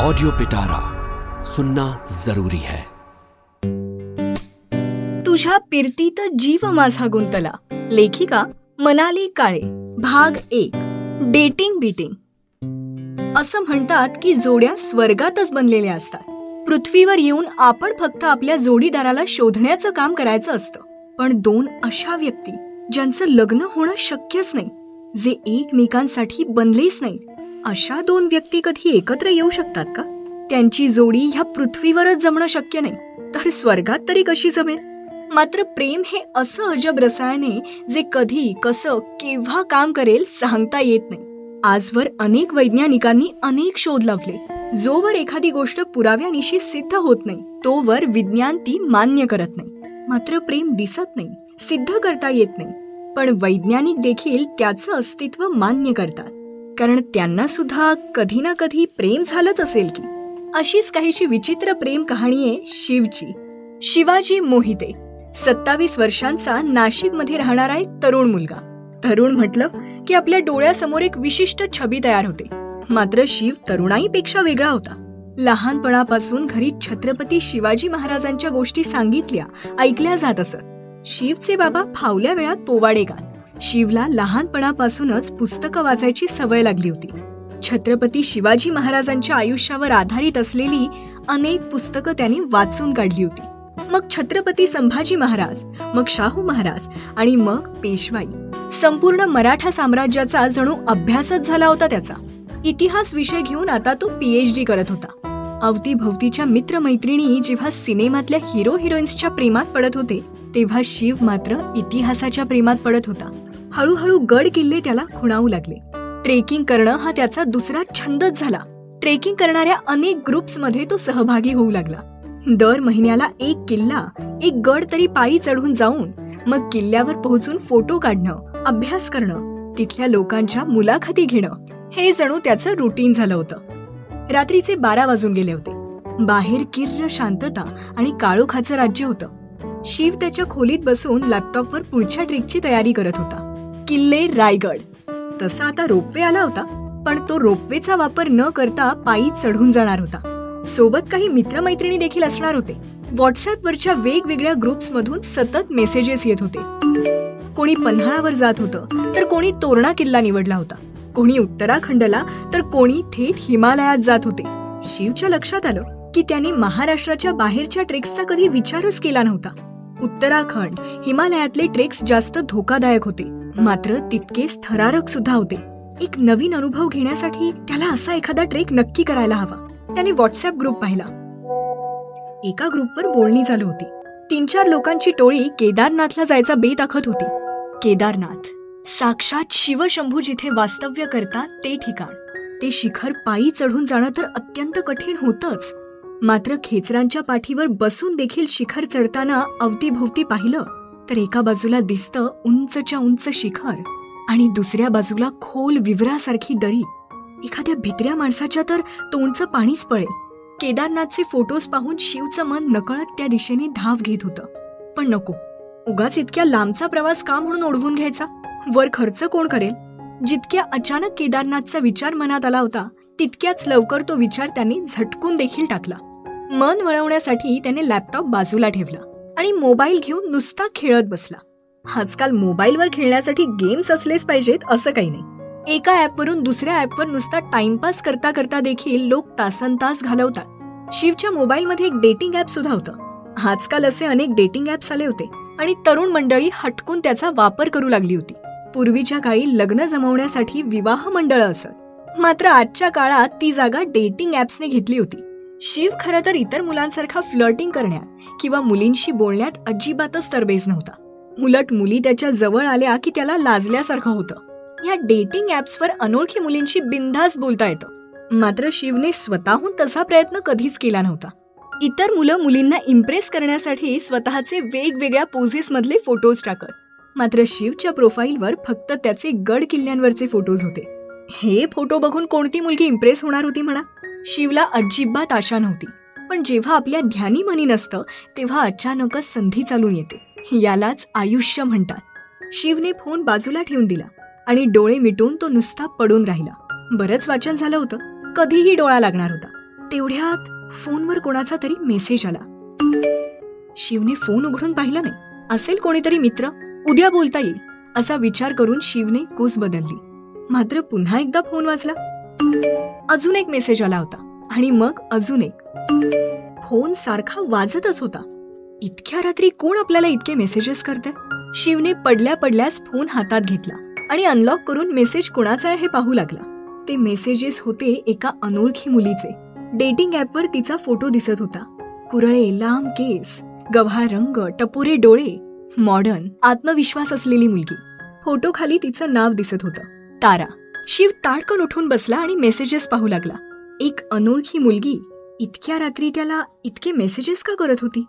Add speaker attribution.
Speaker 1: Audio पिटारा सुनना जरूरी है।
Speaker 2: तुझ्या पिरतीत जीव माझा गुंतला. लेखिका मनाली काळे भाग एक डेटिंग बीटिंग असं म्हणतात की जोड्या स्वर्गातच बनलेल्या असतात. पृथ्वीवर येऊन आपण फक्त आपल्या जोडीदाराला शोधण्याचं काम करायचं असतं. पण दोन अशा व्यक्ती ज्यांचं लग्न होणं शक्यच नाही जे एकमेकांसाठी बनलेच नाही. अशा दोन व्यक्ती कधी एकत्र येऊ शकतात का? त्यांची जोडी ह्या पृथ्वीवरच जमणं शक्य नाही. तर स्वर्गात तरी कशी जमेल? मात्र प्रेम हे असं अजब रसायन आहे जे कधी कसं केव्हा काम करेल सांगता येत नाही. आजवर अनेक वैज्ञानिकांनी अनेक शोध लावले. जोवर एखादी गोष्ट पुराव्यानिशी सिद्ध होत नाही तोवर विज्ञान ती मान्य करत नाही. मात्र प्रेम दिसत नाही सिद्ध करता येत नाही. पण वैज्ञानिक देखील त्याचं अस्तित्व मान्य करतात. कारण त्यांना सुद्धा कधी ना कधी प्रेम झालंच असेल की. अशीच काहीशी विचित्र प्रेम कहाणी आहे शिवची. शिवाजी मोहिते सत्तावीस वर्षांचा नाशिकमध्ये राहणारा एक तरुण मुलगा. तरुण म्हटलं की आपल्या डोळ्यासमोर एक विशिष्ट छबी तयार होते. मात्र शिव तरुणाईपेक्षा वेगळा होता. लहानपणापासून घरी छत्रपती शिवाजी महाराजांच्या गोष्टी सांगितल्या ऐकल्या जात असत. शिवचे बाबा फावल्या वेळात पोवाडे गात. शिवला लहानपणापासूनच पुस्तकं वाचायची सवय लागली होती. छत्रपती शिवाजी महाराजांच्या आयुष्यावर आधारित असलेली अनेक पुस्तकं त्यांनी वाचून काढली होती. मग छत्रपती संभाजी महाराज मग शाहू महाराज आणि मग पेशवाई. संपूर्ण मराठा साम्राज्याचा जणू अभ्यासच झाला होता त्याचा. इतिहास विषय घेऊन आता तो पीएच डी करत होता. अवतीभवतीच्या मित्रमैत्रिणी जेव्हा सिनेमातल्या हिरो हिरोईन्सच्या प्रेमात पडत होते तेव्हा शिव मात्र इतिहासाच्या प्रेमात पडत होता. हळूहळू गड किल्ले त्याला खुणावू लागले. ट्रेकिंग करणं हा त्याचा दुसरा छंदच झाला. ट्रेकिंग करणाऱ्या अनेक ग्रुप्समध्ये तो सहभागी होऊ लागला. दर महिन्याला एक किल्ला एक गड तरी पायी चढून जाऊन मग किल्ल्यावर पोहोचून फोटो काढणं अभ्यास करणं तिथल्या लोकांच्या मुलाखती घेणं हे जणू त्याचं रुटीन झालं होतं. रात्रीचे बारा वाजून गेले होते. बाहेर किर्र शांतता आणि काळोखाचं राज्य होतं. शिव त्याच्या खोलीत बसून लॅपटॉपवर पुढच्या ट्रिकची तयारी करत होता. किल्ले रायगड. तसा आता रोपवे आला होता पण तो रोपवेचा वापर न करता पायी चढून जाणार होता. सोबत काही मित्रमैत्रिणी देखील असणार होते. व्हॉट्सअपवरच्या वेगवेगळ्या ग्रुप्स मधून सतत मेसेजेस येत होते. कोणी पन्हाळावर जात होतं तर कोणी तोरणा किल्ला निवडला होता. कोणी उत्तराखंडला तर कोणी थेट हिमालयात जात होते. शिवच्या लक्षात आलं की त्याने महाराष्ट्राच्या बाहेरच्या ट्रेक्सचा कधी विचारच केला नव्हता. उत्तराखंड हिमालयातले ट्रेक्स जास्त धोकादायक होते. मात्र तितकेच थरारक सुद्धा होते. एक नवीन अनुभव घेण्यासाठी त्याला असा एखादा ट्रेक नक्की करायला हवा. त्याने व्हॉट्सअप ग्रुप पाहिला. एका ग्रुपवर बोलणी चालू होती. तीन चार लोकांची टोळी केदारनाथला जायचा बेत आखत होती. केदारनाथ साक्षात शिवशंभू जिथे वास्तव्य करतात ते ठिकाण. ते शिखर पायी चढून जाणं तर अत्यंत कठीण होतच. मात्र खेचरांच्या पाठीवर बसून देखील शिखर चढताना अवतीभोवती पाहिलं. तर एका बाजूला दिसतं उंचच्या उंच शिखर आणि दुसऱ्या बाजूला खोल विवरासारखी दरी. एखाद्या भित्र्या माणसाच्या तर तोंडचं पाणीच पळेल केदारनाथचे फोटोज पाहून शिवचं मन नकळत त्या दिशेने धाव घेत होतं. पण नको. उगाच इतक्या लांबचा प्रवास का म्हणून ओढवून घ्यायचा? वर खर्च कोण करेल? जितक्या अचानक केदारनाथचा विचार मनात आला होता तितक्याच लवकर तो विचार त्यांनी झटकून देखील टाकला. मन वळवण्यासाठी त्याने लॅपटॉप बाजूला ठेवला. आणि मोबाईल घेऊन नुसता खेळत बसला. आजकाल मोबाईलवर खेळण्यासाठी गेम्स असलेच पाहिजेत असं काही नाही. एका ऍपवरून दुसऱ्या ॲपवर नुसता टाइमपास करता करता देखील लोक तासन तास घालवतात. शिवच्या मोबाईलमध्ये एक डेटिंग ॲप सुद्धा होतं. आजकाल असे अनेक डेटिंग ॲप्स आले होते आणि तरुण मंडळी हटकून त्याचा वापर करू लागली होती. पूर्वीच्या काळी लग्न जमवण्यासाठी विवाह मंडळ असत. मात्र आजच्या काळात ती जागा डेटिंग ऍप्सने घेतली होती. शिव खरं तर इतर मुलांसारखा फ्लर्टिंग करण्यात किंवा मुलींशी बोलण्यात अजिबातच तरबेज नव्हता. उलट मुली त्याच्याजवळ आल्या की त्याला लाजल्यासारखं होतं. या डेटिंग ऍप्सवर अनोळखी मुलींशी बिनधास बोलता येतं. मात्र शिवने स्वतःहून तसा प्रयत्न कधीच केला नव्हता. इतर मुलं मुलींना इम्प्रेस करण्यासाठी स्वतःचे वेगवेगळ्या पोझेसमधले फोटोज टाकत. मात्र शिवच्या प्रोफाईलवर फक्त त्याचे गड किल्ल्यांवरचे फोटोज होते. हे फोटो बघून कोणती मुलगी इम्प्रेस होणार होती म्हणा? शिवला अजिबात आशा नव्हती. पण जेव्हा आपल्या ध्यानी मनी नसतं तेव्हा अचानकच संधी चालून येते. यालाच आयुष्य म्हणतात. शिवने फोन बाजूला ठेवून दिला आणि डोळे मिटून तो नुसता पडून राहिला. बरंच वाचन झालं होतं. कधीही डोळा लागणार होता. तेवढ्यात फोनवर कोणाचा तरी मेसेज आला. शिवने फोन उघडून पाहिला नाही. असेल कोणीतरी मित्र. उद्या बोलता येईल. असा विचार करून शिवने कूस बदलली. मात्र पुन्हा एकदा फोन वाजला. अजून एक मेसेज आला होता. आणि मग अजून एक. फोन सारखा वाजतच होता. इतक्या रात्री कोण आपल्याला इतके मेसेजेस करते शिवने पडल्या पडल्यास फोन हातात घेतला आणि अनलॉक करून मेसेज कोणाचा आहे हे पाहू लागला. ते मेसेजेस होते एका अनोळखी मुलीचे. डेटिंग ॲपवर तिचा फोटो दिसत होता. कुरळे लांब केस गव्हाळ रंग टपोरे डोळे मॉडर्न आत्मविश्वास असलेली मुलगी. फोटो खाली तिचं नाव दिसत होतं. तारा. शिव ताडकन उठून बसला आणि मेसेजेस पाहू लागला. एक अनोळखी मुलगी इतक्या रात्री त्याला इतके मेसेजेस का करत होती?